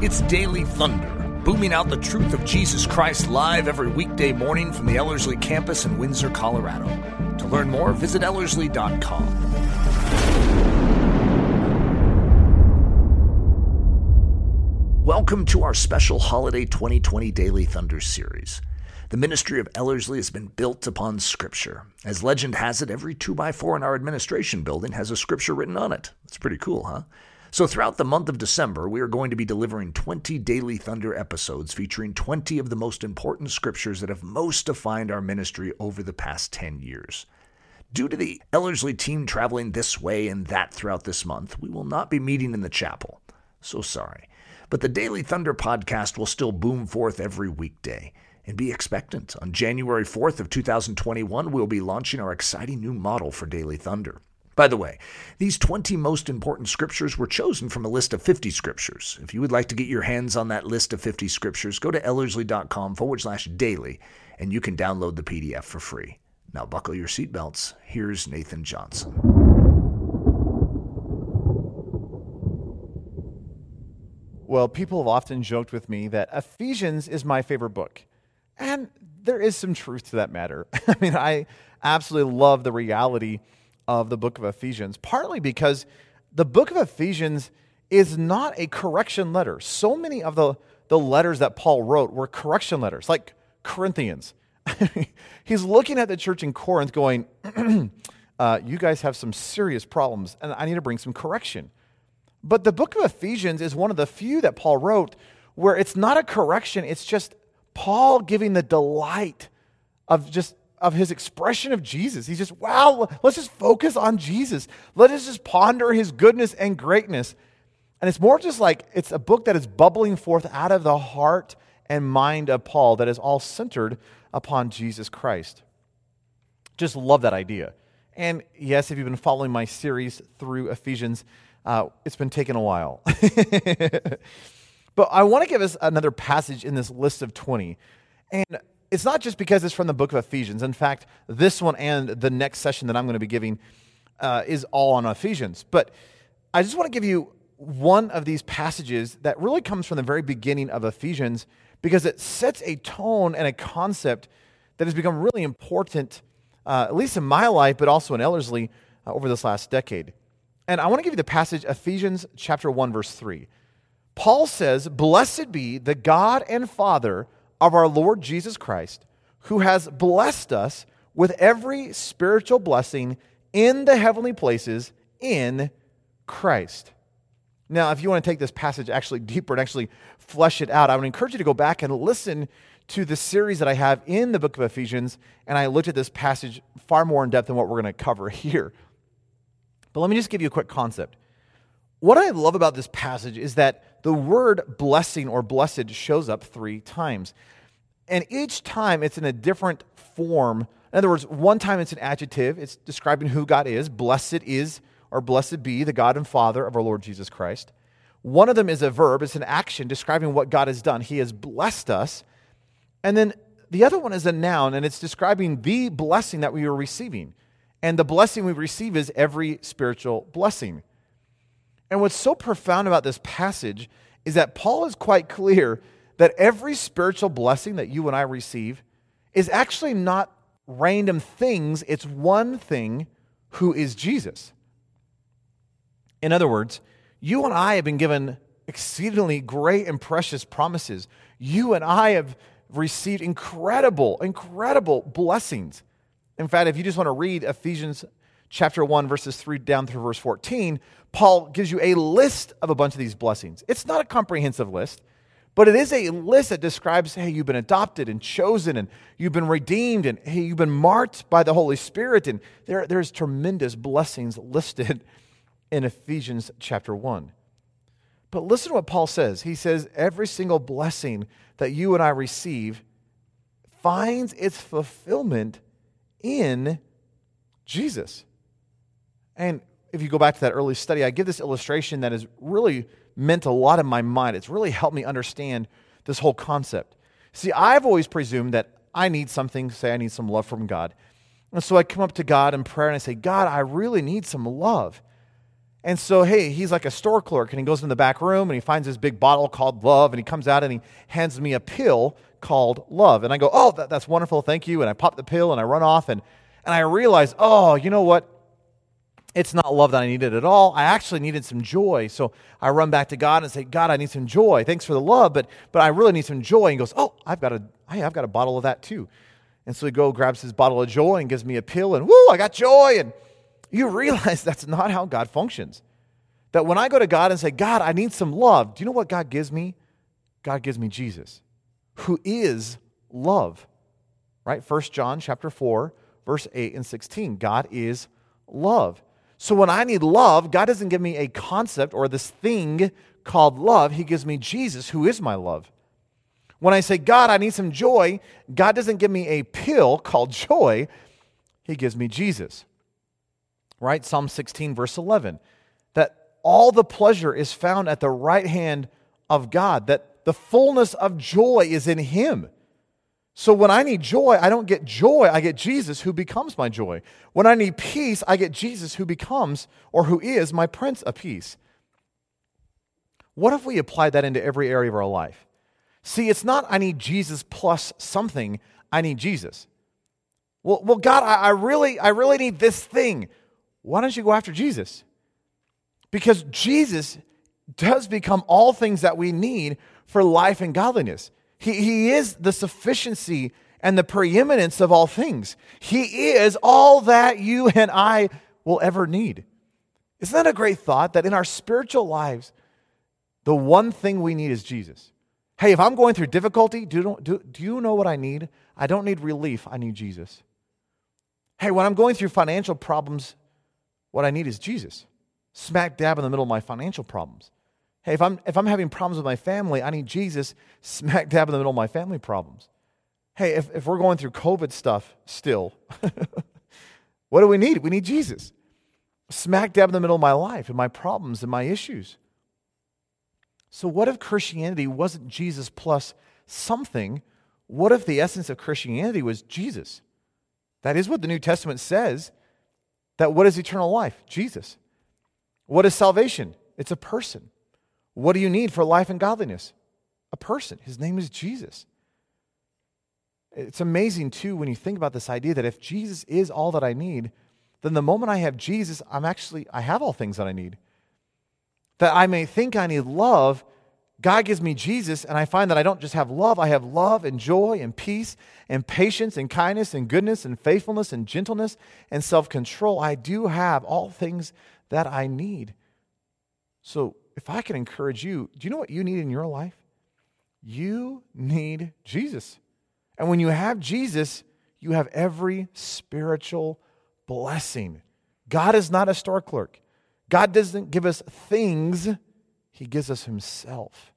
It's Daily Thunder, booming out the truth of Jesus Christ live every weekday morning from the Ellerslie campus in Windsor, Colorado. To learn more, visit Ellerslie.com. Welcome to our special Holiday 2020 Daily Thunder series. The ministry of Ellerslie has been built upon Scripture. As legend has it, every 2x4 in our administration building has a Scripture written on it. It's pretty cool, huh? So, throughout the month of December, we are going to be delivering 20 Daily Thunder episodes featuring 20 of the most important scriptures that have most defined our ministry over the past 10 years. Due to the Ellerslie team traveling this way and that throughout this month, we will not be meeting in the chapel. So sorry. But the Daily Thunder podcast will still boom forth every weekday. And be expectant. On January 4th of 2021, we'll be launching our exciting new model for Daily Thunder. By the way, these 20 most important scriptures were chosen from a list of 50 scriptures. If you would like to get your hands on that list of 50 scriptures, go to ellerslie.com forward slash daily and you can download the PDF for free. Now buckle your seatbelts. Here's Nathan Johnson. Well, people have often joked with me that Ephesians is my favorite book. And there is some truth to that matter. I mean, I absolutely love the reality of the book of Ephesians, partly because the book of Ephesians is not a correction letter. So many of the, the letters that Paul wrote were correction letters, like Corinthians. He's looking at the church in Corinth going, uh, You guys have some serious problems, and I need to bring some correction. But the book of Ephesians is one of the few that Paul wrote where it's not a correction, it's just Paul giving the delight of just of his expression of Jesus. He's just, wow, let's just focus on Jesus. Let us just ponder his goodness and greatness. And it's more just like it's a book that is bubbling forth out of the heart and mind of Paul that is all centered upon Jesus Christ. Just love that idea. And yes, if you've been following my series through Ephesians, uh, it's been taking a while. but I want to give us another passage in this list of 20. And it's not just because it's from the book of Ephesians. In fact, this one and the next session that I'm going to be giving uh, is all on Ephesians. But I just want to give you one of these passages that really comes from the very beginning of Ephesians because it sets a tone and a concept that has become really important, uh, at least in my life, but also in Ellerslie uh, over this last decade. And I want to give you the passage, Ephesians chapter 1, verse 3. Paul says, Blessed be the God and Father of our Lord Jesus Christ, who has blessed us with every spiritual blessing in the heavenly places in Christ. Now, if you want to take this passage actually deeper and actually flesh it out, I would encourage you to go back and listen to the series that I have in the book of Ephesians, and I looked at this passage far more in depth than what we're going to cover here. But let me just give you a quick concept. What I love about this passage is that the word blessing or blessed shows up three times. And each time it's in a different form. In other words, one time it's an adjective, it's describing who God is. Blessed is, or blessed be, the God and Father of our Lord Jesus Christ. One of them is a verb, it's an action describing what God has done. He has blessed us. And then the other one is a noun, and it's describing the blessing that we are receiving. And the blessing we receive is every spiritual blessing. And what's so profound about this passage is that Paul is quite clear that every spiritual blessing that you and I receive is actually not random things, it's one thing who is Jesus. In other words, you and I have been given exceedingly great and precious promises. You and I have received incredible, incredible blessings. In fact, if you just want to read Ephesians chapter 1, verses 3 down through verse 14, Paul gives you a list of a bunch of these blessings. It's not a comprehensive list, but it is a list that describes hey, you've been adopted and chosen, and you've been redeemed, and hey, you've been marked by the Holy Spirit. And there, there's tremendous blessings listed in Ephesians chapter 1. But listen to what Paul says. He says, every single blessing that you and I receive finds its fulfillment in Jesus. And if you go back to that early study, I give this illustration that has really meant a lot in my mind. It's really helped me understand this whole concept. See, I've always presumed that I need something, say I need some love from God. And so I come up to God in prayer and I say, God, I really need some love. And so, hey, he's like a store clerk, and he goes in the back room and he finds this big bottle called love, and he comes out and he hands me a pill called love. And I go, oh, that, that's wonderful, thank you. And I pop the pill and I run off, and, and I realize, oh, you know what? It's not love that I needed at all. I actually needed some joy. So I run back to God and say, God, I need some joy. Thanks for the love, but, but I really need some joy. And he goes, oh, I've got, a, hey, I've got a bottle of that too. And so he goes, grabs his bottle of joy and gives me a pill, and whoo, I got joy. And you realize that's not how God functions. That when I go to God and say, God, I need some love, do you know what God gives me? God gives me Jesus, who is love. Right? First John chapter 4, verse 8 and 16. God is love. So when I need love, God doesn't give me a concept or this thing called love. He gives me Jesus, who is my love. When I say, God, I need some joy, God doesn't give me a pill called joy. He gives me Jesus. Right? Psalm 16, verse 11 That all the pleasure is found at the right hand of God, that the fullness of joy is in Him. So when I need joy, I don't get joy, I get Jesus who becomes my joy. When I need peace, I get Jesus who becomes or who is my Prince of Peace. What if we apply that into every area of our life? See, it's not I need Jesus plus something, I need Jesus. Well, well God, I, I really, I really need this thing. Why don't you go after Jesus? Because Jesus does become all things that we need for life and godliness. He, he is the sufficiency and the preeminence of all things. He is all that you and I will ever need. Isn't that a great thought that in our spiritual lives, the one thing we need is Jesus? Hey, if I'm going through difficulty, do, do, do you know what I need? I don't need relief, I need Jesus. Hey, when I'm going through financial problems, what I need is Jesus smack dab in the middle of my financial problems. Hey, if I'm, if I'm having problems with my family, I need Jesus smack dab in the middle of my family problems. Hey, if, if we're going through COVID stuff still, what do we need? We need Jesus. Smack dab in the middle of my life and my problems and my issues. So, what if Christianity wasn't Jesus plus something? What if the essence of Christianity was Jesus? That is what the New Testament says. That what is eternal life? Jesus. What is salvation? It's a person. What do you need for life and godliness? A person. His name is Jesus. It's amazing, too, when you think about this idea that if Jesus is all that I need, then the moment I have Jesus, I'm actually, I have all things that I need. That I may think I need love, God gives me Jesus, and I find that I don't just have love, I have love and joy and peace and patience and kindness and goodness and faithfulness and gentleness and self control. I do have all things that I need. So, if I can encourage you, do you know what you need in your life? You need Jesus. And when you have Jesus, you have every spiritual blessing. God is not a store clerk. God doesn't give us things, He gives us Himself.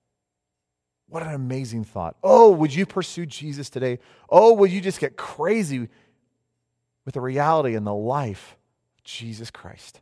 What an amazing thought. Oh, would you pursue Jesus today? Oh, would you just get crazy with the reality and the life of Jesus Christ?